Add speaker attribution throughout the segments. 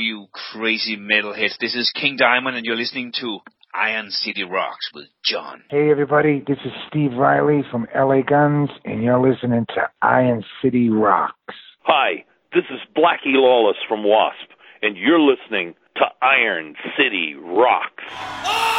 Speaker 1: you crazy metalheads. This is King Diamond, and you're listening to Iron City Rocks with John.
Speaker 2: Hey, everybody. This is Steve Riley from LA Guns, and you're listening to Iron City Rocks.
Speaker 3: Hi, this is Blackie Lawless from Wasp, and you're listening to Iron City Rocks.
Speaker 4: All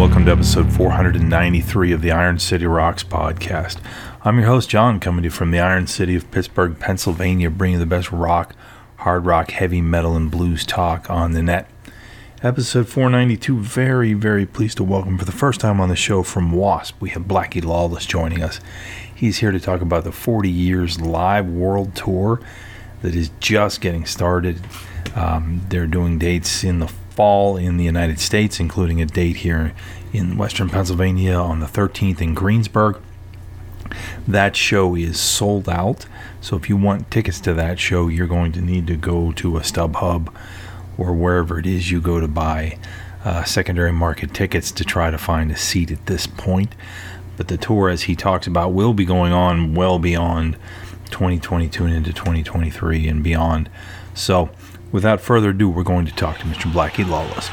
Speaker 5: welcome to episode 493 of the Iron City Rocks podcast. I'm your host John, coming to you from the Iron City of Pittsburgh, Pennsylvania, bringing the best rock, hard rock, heavy metal, and blues talk on the net. Episode 492. Very, very pleased to welcome for the first time on the show from Wasp. We have Blackie Lawless joining us. He's here to talk about the 40 years live world tour that is just getting started. Um, they're doing dates in the fall in the United States, including a date here in Western Pennsylvania on the 13th in Greensburg. That show is sold out. So if you want tickets to that show, you're going to need to go to a StubHub or wherever it is you go to buy uh, secondary market tickets to try to find a seat at this point. But the tour, as he talks about, will be going on well beyond 2022 and into 2023 and beyond. So, without further ado, we're going to talk to Mr. Blackie Lawless.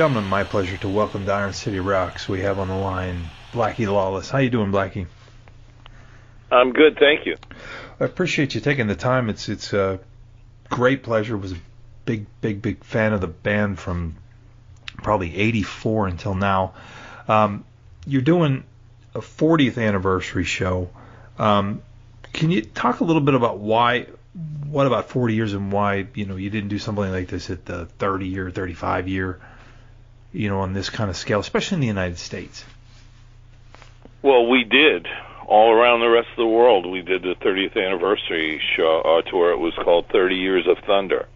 Speaker 5: Gentlemen, my pleasure to welcome to Iron City Rocks. We have on the line Blackie Lawless. How you doing, Blackie?
Speaker 3: I'm good, thank you.
Speaker 5: I appreciate you taking the time. It's it's a great pleasure. Was a big big big fan of the band from probably '84 until now. Um, you're doing a 40th anniversary show. Um, can you talk a little bit about why? What about 40 years and why you know you didn't do something like this at the 30 year, 35 year, you know, on this kind of scale, especially in the United States?
Speaker 3: Well, we did all around the rest of the world. We did the 30th anniversary show uh, tour. It was called 30 Years of Thunder,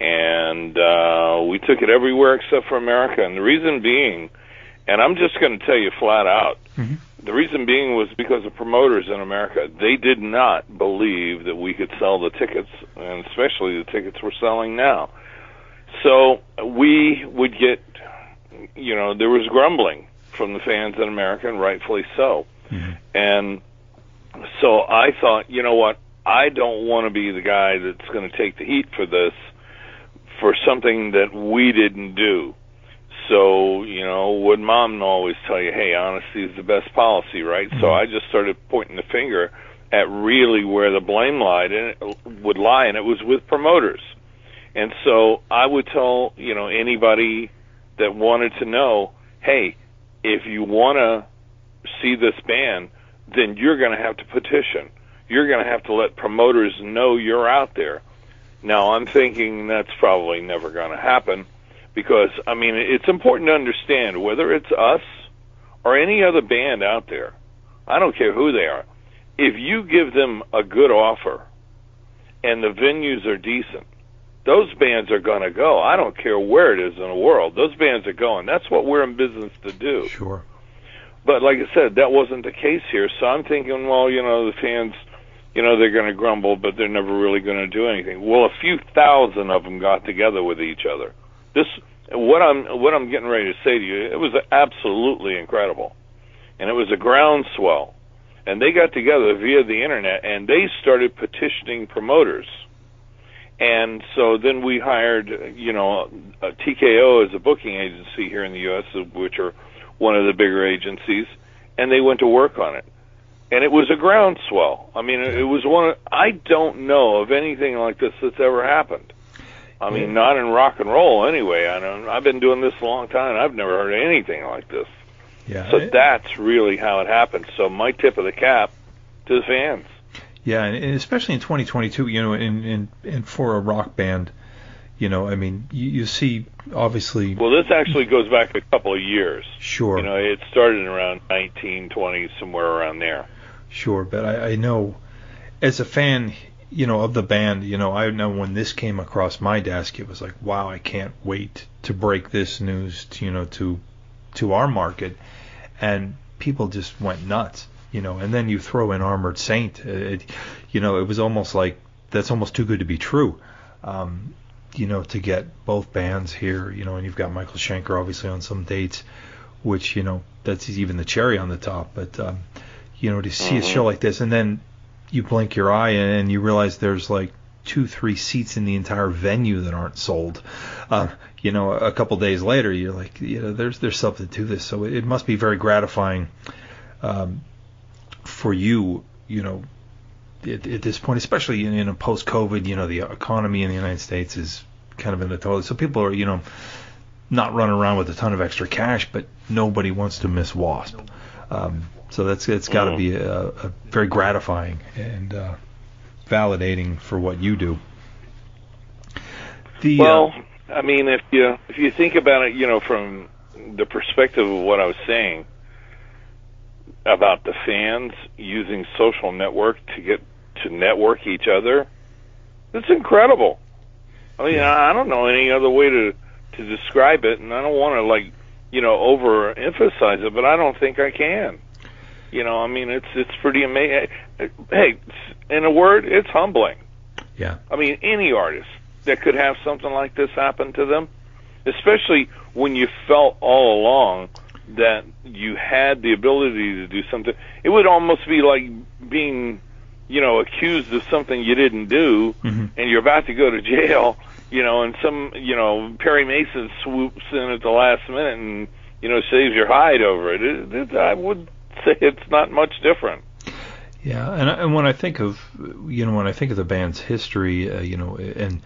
Speaker 3: and uh, we took it everywhere except for America. And the reason being, and I'm just going to tell you flat out,
Speaker 5: Mhm.
Speaker 3: the reason being was because the promoters in America. They did not believe that we could sell the tickets, and especially the tickets we're selling now. So we would get, you know, there was grumbling from the fans in America, and rightfully so. Mm-hmm. And so I thought, you know what? I don't want to be the guy that's going to take the heat for this, for something that we didn't do. So, you know, would mom always tell you, hey, honesty is the best policy, right? So mm-hmm. I just started pointing the finger at really where the blame lied and it would lie, and it was with promoters. And so I would tell, you know, anybody that wanted to know, hey, if you want to see this band, then you're going to have to petition. You're going to have to let promoters know you're out there. Now, I'm thinking that's probably never going to happen because, I mean, it's important to understand whether it's us or any other band out there, I don't care who they are, if you give them a good offer and the venues are decent, those bands are going to go. I don't care where it is in the world. Those bands are going. That's what we're in business to do.
Speaker 5: Sure.
Speaker 3: But like I said, that wasn't the case here. So I'm thinking, well, you know, the fans, you know, they're going to grumble, but they're never really going to do anything. Well, a few thousand of them got together with each other. This, what I'm, what I'm getting ready to say to you, it was absolutely incredible, and it was a groundswell. And they got together via the internet, and they started petitioning promoters. And so then we hired, you know, TKO as a booking agency here in the U.S., which are one of the bigger agencies, and they went to work on it. And it was a groundswell. I mean, it was one. Of, I don't know of anything like this that's ever happened. I mean, not in rock and roll anyway. I don't. I've been doing this a long time. I've never heard of anything like this.
Speaker 5: Yeah.
Speaker 3: So that's really how it happened. So my tip of the cap to the fans.
Speaker 5: Yeah, and especially in 2022, you know, and and and for a rock band, you know, I mean, you, you see obviously,
Speaker 3: Well, this actually goes back a couple of years.
Speaker 5: sure,
Speaker 3: You know, it started around 1920, somewhere around there.
Speaker 5: sure, but I, I know as a fan, you know, of the band, you know, I know when this came across my desk, it was like, wow, I can't wait to break this news, to, you know, to to our market, and people just went nuts, you know, and then you throw in Armored Saint, it, you know, it was almost like that's almost too good to be true. Um, you know, to get both bands here, you know, and you've got Michael Schenker obviously on some dates, which, you know, that's even the cherry on the top. But, um, you know, to see a show like this and then you blink your eye and you realize there's like two, three seats in the entire venue that aren't sold. Uh, you know, a couple days later, you're like, you know, there's there's something to this. So it must be very gratifying um, for you, you know, at, at this point, especially in, in a post-COVID, you know, the economy in the United States is kind of in the toilet. So people are, you know, not running around with a ton of extra cash, but nobody wants to miss Wasp. Um, so that's it's got to be a, a very gratifying and uh, validating for what you do. The, uh,
Speaker 3: Well, I mean, if you if you think about it, you know, from the perspective of what I was saying about the fans using social network to get to network each other, it's incredible. I mean, I don't know any other way to to describe it, and I don't want to like you know overemphasize it, but I don't think I can. You know, I mean, it's it's pretty amazing. Hey, in a word, it's humbling.
Speaker 5: yeah,
Speaker 3: I mean, any artist that could have something like this happen to them, especially when you felt all along that you had the ability to do something. It would almost be like being, you know, accused of something you didn't do,
Speaker 5: Mhm.
Speaker 3: and you're about to go to jail, you know, and some, you know, Perry Mason swoops in at the last minute and you know saves your hide over it. it, it I would say it's not much different.
Speaker 5: Yeah, and and when I think of you know when I think of the band's history, uh, you know, and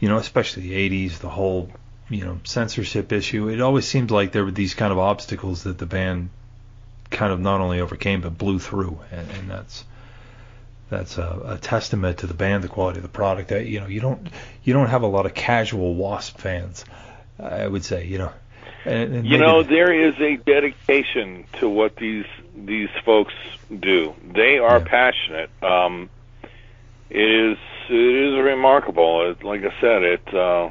Speaker 5: you know especially the '80s, the whole you know censorship issue, it always seemed like there were these kind of obstacles that the band kind of not only overcame but blew through, and, and that's that's a, a testament to the band, the quality of the product. That you know you don't you don't have a lot of casual Wasp fans, I would say. You know, and, and
Speaker 3: You know,
Speaker 5: the-
Speaker 3: there is a dedication to what these these folks do. They are
Speaker 5: Yeah.
Speaker 3: passionate. Um, it is it is remarkable. It, like I said, it uh,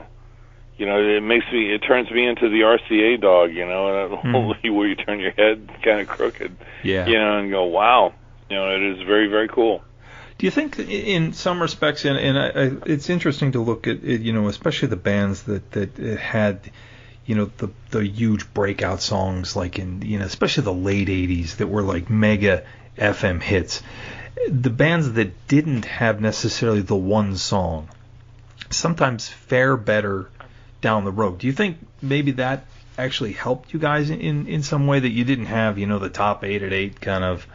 Speaker 3: you know it makes me it turns me into the RCA dog. You know, that whole where you turn your head kind of crooked.
Speaker 5: yeah.
Speaker 3: You know, and go wow. You know, it is very very cool.
Speaker 5: Do you think, in some respects, and, and I, I, it's interesting to look at, it, you know, especially the bands that that uh, had, you know, the the huge breakout songs, like in, you know, especially the late '80s that were like mega FM hits. The bands that didn't have necessarily the one song sometimes fare better down the road. Do you think maybe that actually helped you guys in in some way that you didn't have, you know, the top eight at eight kind of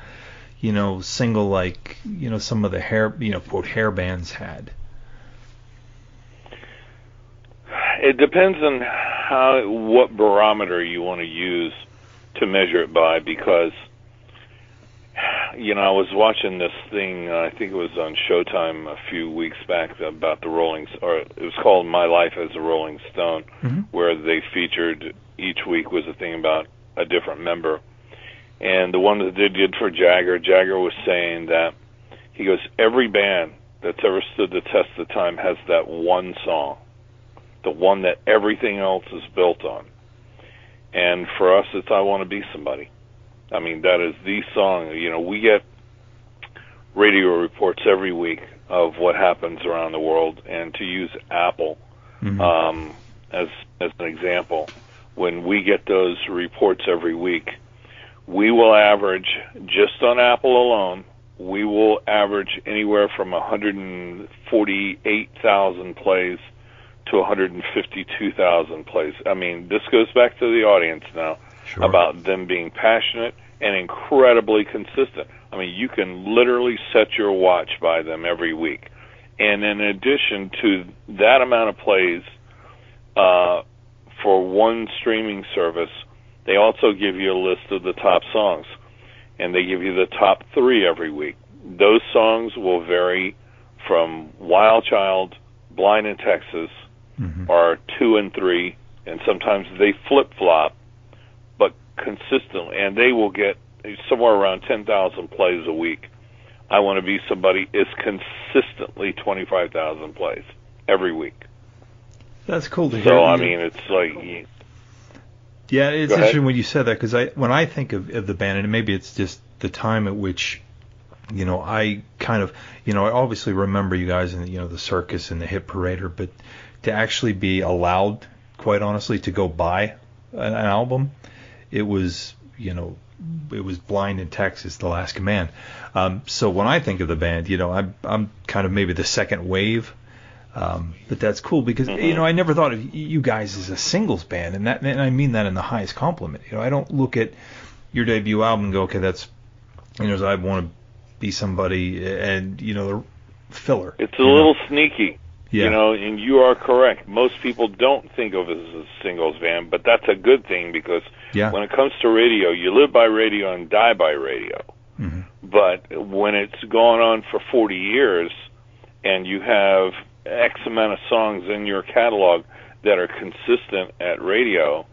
Speaker 5: you know, single like you know some of the hair you know quote hair bands had.
Speaker 3: It depends on how what barometer you want to use to measure it by because you know I was watching this thing uh, I think it was on Showtime a few weeks back about the Rolling or it was called My Life as a Rolling Stone
Speaker 5: Mhm.
Speaker 3: where they featured each week was a thing about a different member and the one that they did for Jagger Jagger was saying that he goes every band that's ever stood the test of time has that one song the one that everything else is built on. And for us, it's I Want to Be Somebody. I mean, that is the song. You know, we get radio reports every week of what happens around the world. And to use Apple
Speaker 5: Mhm.
Speaker 3: um, as as an example, when we get those reports every week, we will average just on Apple alone. We will average anywhere from 148,000 plays to 152,000 plays. I mean, this goes back to the audience now
Speaker 5: Sure.
Speaker 3: about them being passionate and incredibly consistent. I mean, you can literally set your watch by them every week. And in addition to that amount of plays uh, for one streaming service, they also give you a list of the top songs. And they give you the top three every week. Those songs will vary from Wild Child, Blind in Texas,
Speaker 5: Mhm.
Speaker 3: are two and three, and sometimes they flip flop, consistently, and they will get somewhere around 10,000 plays a week. I Want to Be Somebody is consistently 25,000 plays every week.
Speaker 5: That's cool to hear.
Speaker 3: So, I mean, it's like,
Speaker 5: yeah, it's interesting when you said that because I when I think of, of the band, and maybe it's just the time at which. You know, I kind of, you know, I obviously remember you guys in, you know, the circus and the hit parader, but to actually be allowed, quite honestly, to go buy an album, it was, you know, it was Blind in Texas, The Last Command. Um, so when I think of the band, you know, I'm I'm kind of maybe the second wave, um, but that's cool because you know I never thought of you guys as a singles band, and that and I mean that in the highest compliment. You know, I don't look at your debut album and go, okay, that's you know, I want to be somebody, and you know, the filler.
Speaker 3: it's a
Speaker 5: you know?
Speaker 3: little sneaky.
Speaker 5: Yeah,
Speaker 3: You know, and you are correct. Most people don't think of it as a singles band, but that's a good thing because
Speaker 5: yeah,
Speaker 3: when it comes to radio, you live by radio and die by radio.
Speaker 5: Mhm.
Speaker 3: But when it's gone on for 40 years and you have X amount of songs in your catalog that are consistent at radio,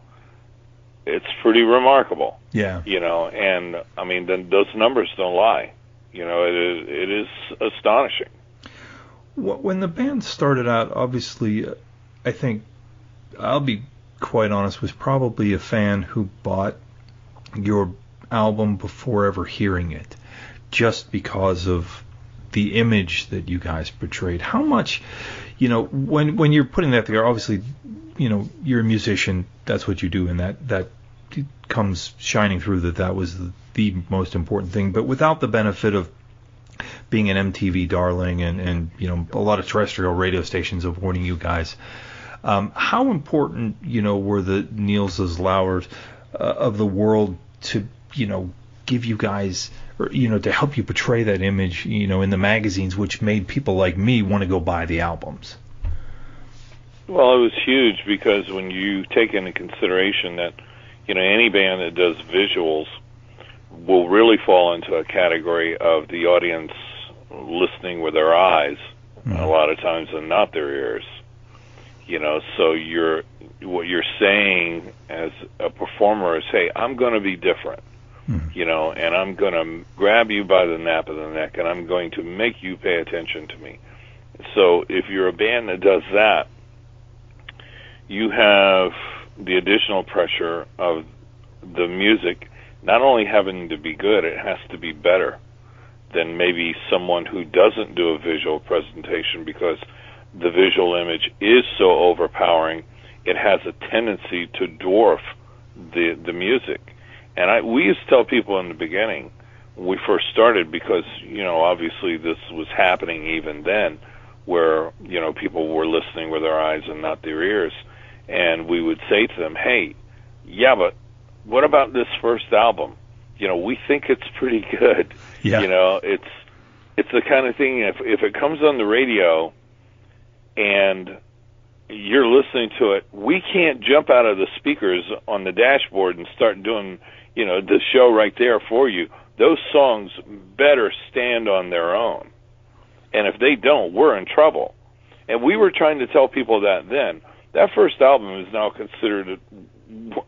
Speaker 3: it's pretty remarkable,
Speaker 5: yeah.
Speaker 3: you know. And I mean, then those numbers don't lie. You know, it is it is astonishing.
Speaker 5: Wh- When the band started out, obviously, I think I'll be quite honest, was probably a fan who bought your album before ever hearing it, just because of the image that you guys portrayed. How much, you know, when when you're putting that together, obviously, you know, you're a musician. That's what you do, and that that comes shining through that that was the, the most important thing. But without the benefit of being an MTV darling and and you know a lot of terrestrial radio stations avoiding you guys. Um, how important you know were the Neil Zlozowers uh, of the world to you know give you guys or you know to help you portray that image you know in the magazines which made people like me want to go buy the albums
Speaker 3: well it was huge because when you take into consideration that you know any band that does visuals will really fall into a category of the audience listening with their eyes mm-hmm. a lot of times and not their ears you know so you're what you're saying as a performer is hey i'm going to be different mm. you know, and I'm going to grab you by the nape of the neck and I'm going to make you pay attention to me. So if you're a band that does that, you have the additional pressure of the music not only having to be good, it has to be better than maybe someone who doesn't do a visual presentation because the visual image is so overpowering, it has a tendency to dwarf the the music. And I we used to tell people in the beginning when we first started because you know obviously this was happening even then where you know people were listening with their eyes and not their ears and we would say to them hey yeah but what about this first album you know we think it's pretty good
Speaker 5: yeah.
Speaker 3: you know it's it's the kind of thing if if it comes on the radio and you're listening to it we can't jump out of the speakers on the dashboard and start doing you know the show right there for you. Those songs better stand on their own, and if they don't, we're in trouble. And we were trying to tell people that then. That first album is now considered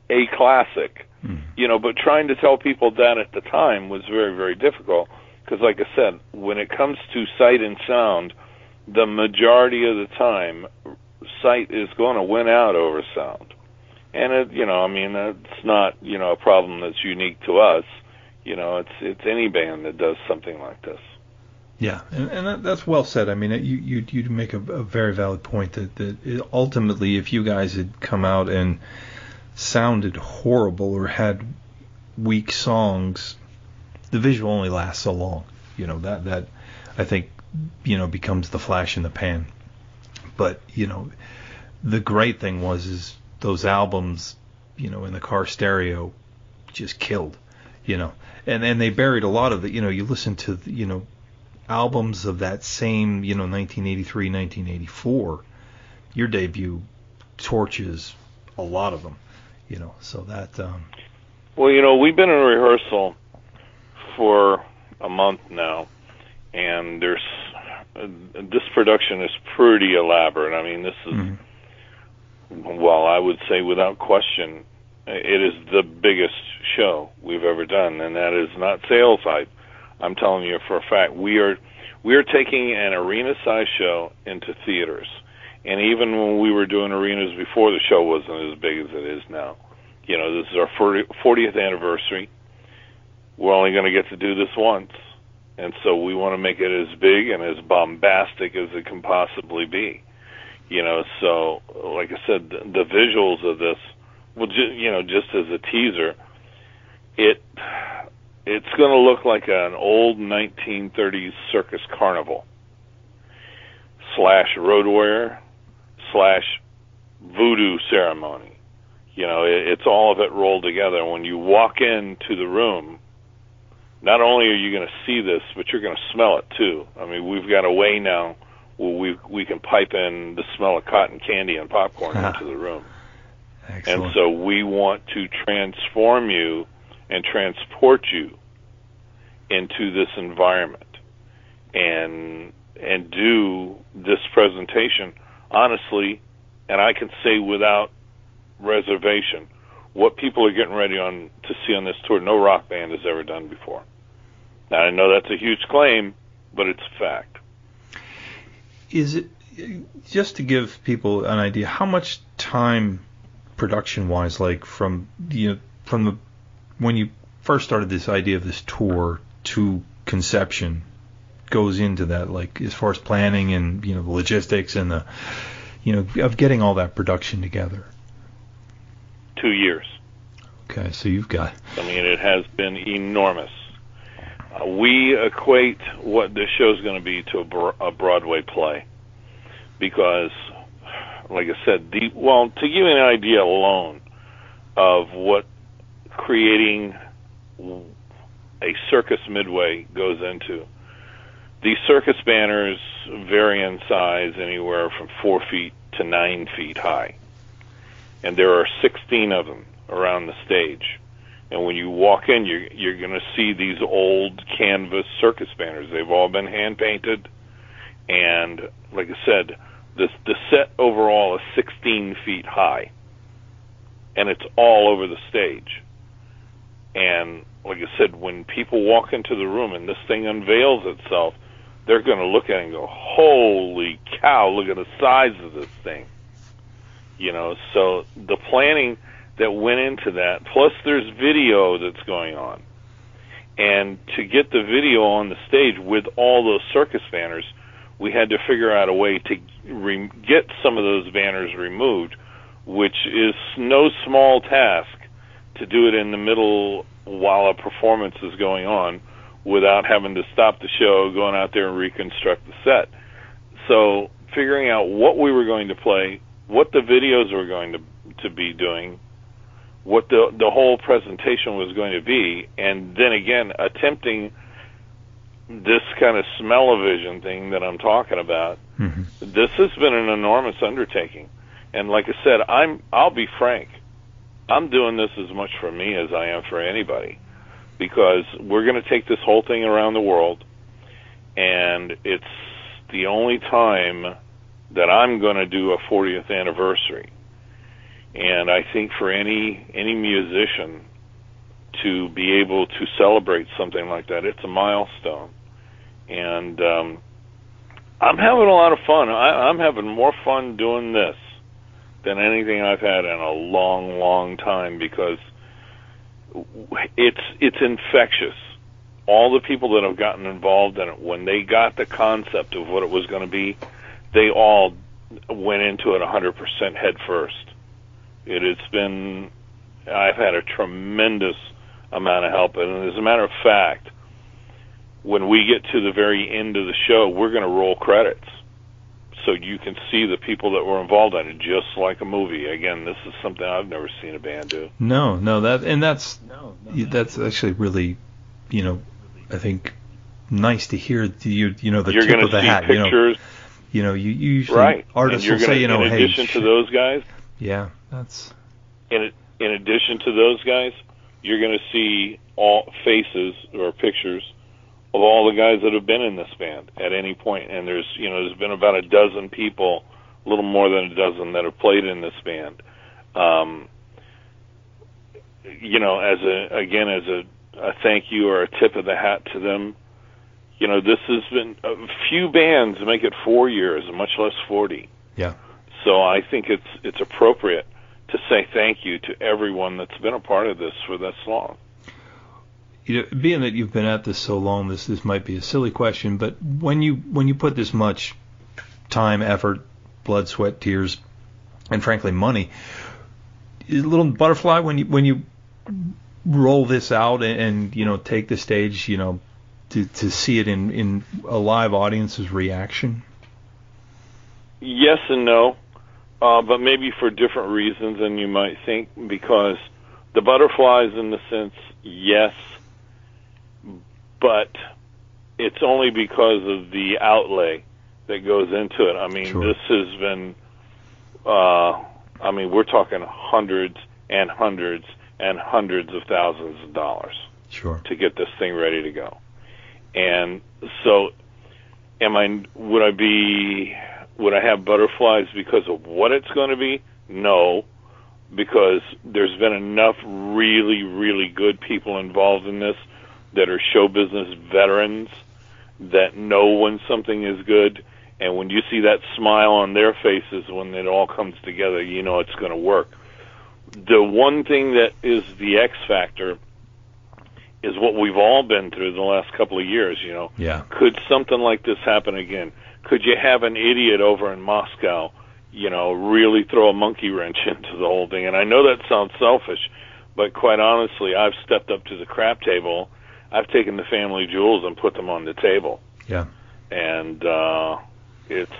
Speaker 3: a, classic, mm. you know. But trying to tell people that at the time was very, very difficult because, like I said, when it comes to sight and sound, the majority of the time, sight is going to win out over sound and it you know i mean it's not you know a problem that's unique to us you know it's it's any band that does something like this
Speaker 5: yeah and, and that's well said i mean you you you make a, a very valid point that that ultimately if you guys had come out and sounded horrible or had weak songs the visual only lasts so long you know that that i think you know becomes the flash in the pan. But you know the great thing was is those albums, you know, in the car stereo, just killed, you know, and and they buried a lot of the, you know, you listen to, you know, albums of that same, you know, 1983, 1984, your debut torches a lot of them, you know, so that. Um,
Speaker 3: well, you know, we've been in rehearsal for a month now, and there's uh, this production is pretty elaborate. I mean, this is. Mm-hmm well, I would say without question, it is the biggest show we've ever done, and that is not sales hype. I'm telling you for a fact, we are we are taking an arena-sized show into theaters, and even when we were doing arenas before, the show wasn't as big as it is now. You know, this is our 40th anniversary. We're only going to get to do this once, and so we want to make it as big and as bombastic as it can possibly be you know so like i said the, the visuals of this well ju- you know just as a teaser it it's going to look like an old 1930s circus carnival slash road warrior slash voodoo ceremony you know it, it's all of it rolled together when you walk into the room not only are you going to see this but you're going to smell it too i mean we've got a way now where we we can pipe in the smell of cotton candy and popcorn into the room.
Speaker 5: Excellent.
Speaker 3: And so we want to transform you and transport you into this environment and and do this presentation honestly and I can say without reservation what people are getting ready on to see on this tour no rock band has ever done before. Now I know that's a huge claim, but it's a fact
Speaker 5: is it just to give people an idea how much time production wise like from you know from the when you first started this idea of this tour to conception goes into that like as far as planning and you know the logistics and the you know of getting all that production together.
Speaker 3: 2 years.
Speaker 5: Okay so you've got
Speaker 3: I mean it has been enormous. Uh, we equate what this show is going to be to a, bro- a Broadway play. Because, like I said, the well to give you an idea alone of what creating a circus midway goes into. These circus banners vary in size anywhere from four feet to nine feet high. And there are 16 of them around the stage. And when you walk in, you're, you're going to see these old canvas circus banners. They've all been hand painted. And like I said, the, the set overall is 16 feet high. And it's all over the stage. And like I said, when people walk into the room and this thing unveils itself, they're going to look at it and go, "Holy cow! Look at the size of this thing." You know, so the planning that went into that, plus there's video that's going on, and to get the video on the stage with all those circus banners, we had to figure out a way to re- get some of those banners removed, which is no small task to do it in the middle while a performance is going on without having to stop the show, going out there and reconstruct the set. So figuring out what we were going to play, what the videos were going to to be doing, what the the whole presentation was going to be, and then again attempting this kind of smell-o-vision thing that I'm talking about.
Speaker 5: Mm-hmm.
Speaker 3: This has been an enormous undertaking, and like I said, I'm I'll be frank, I'm doing this as much for me as I am for anybody because we're going to take this whole thing around the world, and it's the only time that I'm going to do a 40th anniversary. And I think for any any musician to be able to celebrate something like that, it's a milestone. And um, I'm having a lot of fun. I, I'm having more fun doing this than anything I've had in a long, long time because it's it's infectious. All the people that have gotten involved in it, when they got the concept of what it was going to be, they all went into it 100% head first. It has been, I've had a tremendous amount of help, and as a matter of fact, when we get to the very end of the show, we're going to roll credits so you can see the people that were involved in it, just like a movie. Again, this is something I've never seen a band do.
Speaker 5: No, no, that and that's that's actually really, you know, I think nice to hear. The, you you know the
Speaker 3: You're
Speaker 5: tip of the
Speaker 3: see
Speaker 5: hat. You know,
Speaker 3: pictures,
Speaker 5: you know, you, you usually
Speaker 3: right?
Speaker 5: artists
Speaker 3: you're
Speaker 5: will say,
Speaker 3: gonna,
Speaker 5: you know,
Speaker 3: in
Speaker 5: hey,
Speaker 3: addition
Speaker 5: sh-
Speaker 3: to those guys,
Speaker 5: yeah, that's
Speaker 3: in in addition to those guys, you're going to see all faces or pictures of all the guys that have been in this band at any point. And there's you know there's been about a dozen people, a little more than a dozen that have played in this band. Um, you know, as a again as a, a thank you or a tip of the hat to them. You know, this has been a few bands make it four years, much less forty.
Speaker 5: Yeah.
Speaker 3: So I think it's it's appropriate to say thank you to everyone that's been a part of this for this long.
Speaker 5: You know, being that you've been at this so long, this this might be a silly question, but when you when you put this much time, effort, blood, sweat, tears, and frankly money, a little butterfly when you when you roll this out and, and you know take the stage, you know, to to see it in in a live audience's reaction.
Speaker 3: Yes and no, uh, but maybe for different reasons than you might think. Because the butterflies, in the sense, yes, but it's only because of the outlay that goes into it. I mean,
Speaker 5: Sure.
Speaker 3: this has been, uh, I mean, we're talking hundreds and hundreds and hundreds of thousands of dollars
Speaker 5: Sure.
Speaker 3: to get this thing ready to go. And so, am I? Would I be? Would I have butterflies because of what it's going to be? No, because there's been enough really, really good people involved in this that are show business veterans that know when something is good. And when you see that smile on their faces when it all comes together, you know it's going to work. The one thing that is the X factor is what we've all been through the last couple of years, you know.
Speaker 5: Yeah.
Speaker 3: Could something like this happen again? Could you have an idiot over in Moscow, you know, really throw a monkey wrench into the whole thing? And I know that sounds selfish, but quite honestly, I've stepped up to the crap table
Speaker 4: I've taken the family jewels and put them on the table.
Speaker 5: Yeah.
Speaker 4: And uh, it's,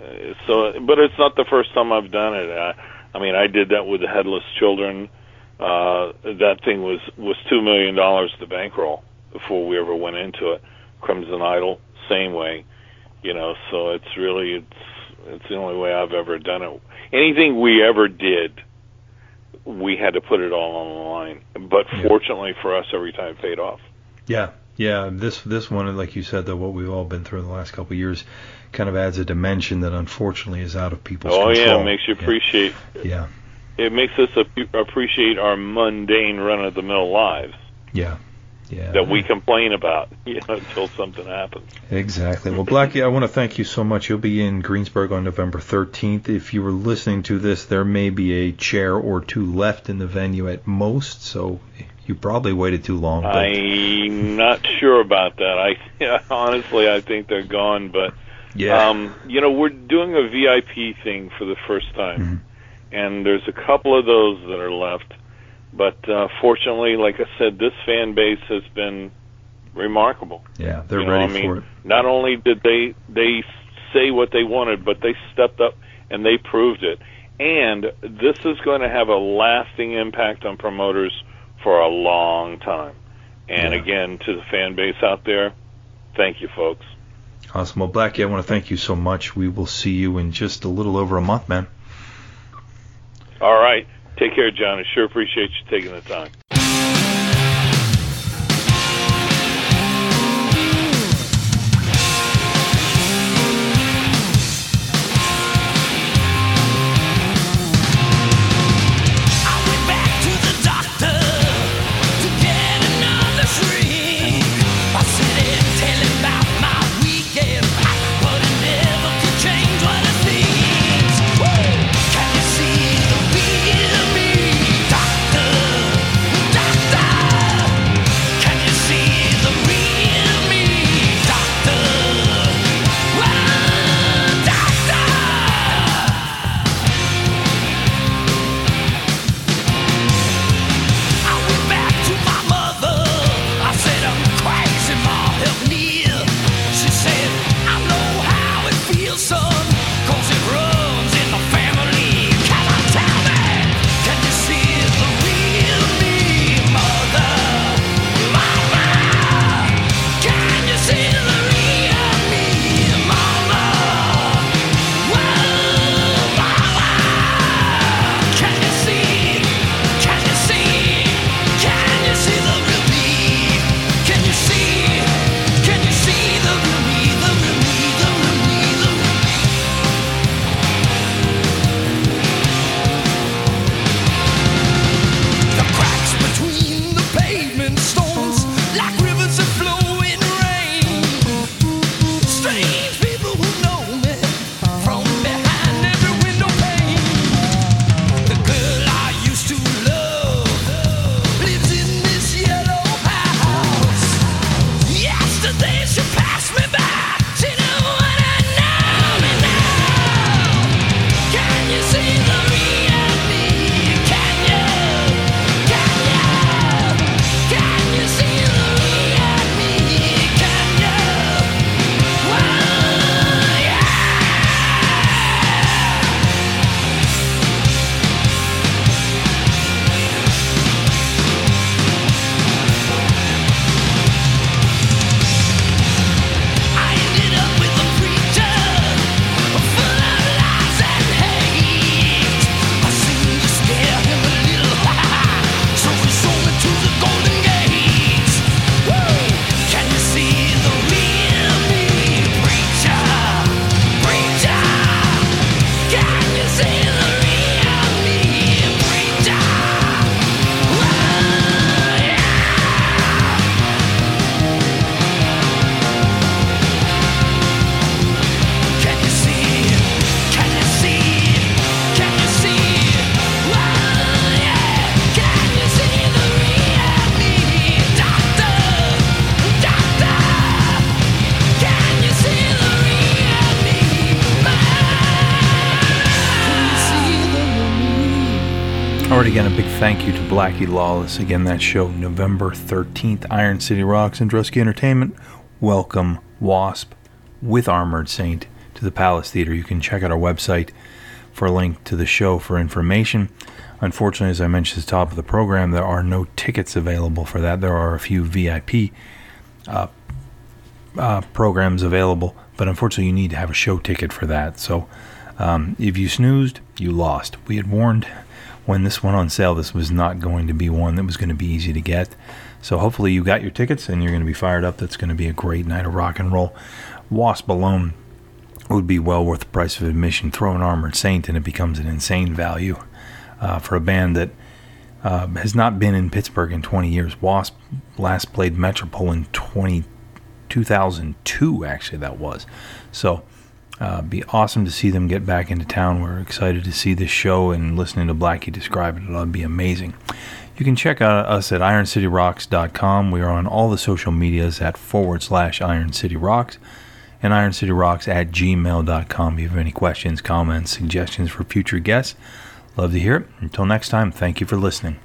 Speaker 4: it's so, but it's not the first time I've done it. I, I mean, I did that with the Headless Children. Uh, that thing was was two million dollars to bankroll before we ever went into it. Crimson Idol, same way, you know. So it's really it's it's the only way I've ever done it. Anything we ever did, we had to put it all on the line. But fortunately for us, every time it paid off.
Speaker 5: Yeah, yeah. This this one, like you said, though, what we've all been through in the last couple of years, kind of adds a dimension that unfortunately is out of people's
Speaker 4: oh
Speaker 5: control.
Speaker 4: yeah, it makes you
Speaker 5: Yeah.
Speaker 4: appreciate.
Speaker 5: Yeah,
Speaker 4: It makes us ap- appreciate our mundane run of the mill lives
Speaker 5: yeah, yeah.
Speaker 4: that we complain about, you know, until something happens.
Speaker 5: Exactly. Well, Blackie, I want to thank you so much. You'll be in Greensburg on November 13th. If you were listening to this, there may be a chair or two left in the venue at most, so you probably waited too long. But
Speaker 4: I'm not sure about that. I honestly, I think they're gone. But
Speaker 5: yeah,
Speaker 4: um, you know, we're doing a VIP thing for the first time,
Speaker 5: Mhm.
Speaker 4: and there's a couple of those that are left. But uh, fortunately, like I said, this fan base has been remarkable.
Speaker 5: yeah, they're
Speaker 4: you know,
Speaker 5: ready
Speaker 4: I mean,
Speaker 5: for it.
Speaker 4: Not only did they they say what they wanted, but they stepped up and they proved it. And this is going to have a lasting impact on promoters for a long time. And
Speaker 5: Yeah.
Speaker 4: again, to the fan base out there, thank you, folks.
Speaker 5: Awesome. Well, Blackie, I want to thank you so much. We will see you in just a little over a month, man.
Speaker 4: All right, take care, John. I sure appreciate you taking the time.
Speaker 5: Thank you to Blackie Lawless. Again, that show, November 13th, Iron City Rocks and Drusky Entertainment. Welcome, Wasp, with Armored Saint to the Palace Theater. You can check out our website for a link to the show for information. Unfortunately, as I mentioned at the top of the program, there are no tickets available for that. There are a few VIP uh, uh, programs available, but unfortunately, you need to have a show ticket for that. So, um, if you snoozed, you lost. We had warned when this went on sale, this was not going to be one that was going to be easy to get. So hopefully you got your tickets and you're going to be fired up. That's going to be a great night of rock and roll. Wasp alone would be well worth the price of admission. Throw an Armored Saint and it becomes an insane value uh, for a band that uh, has not been in Pittsburgh in 20 years. Wasp last played Metropol in 20, 2002, actually, that was. So uh, be awesome to see them get back into town. We're excited to see this show and listening to Blackie describe it. It'll be amazing. You can check out us at ironcityrocks.com. We are on all the social medias at forward slash ironcityrocks and ironcityrocks at gmail.com. If you have any questions, comments, suggestions for future guests, love to hear it. Until next time, thank you for listening.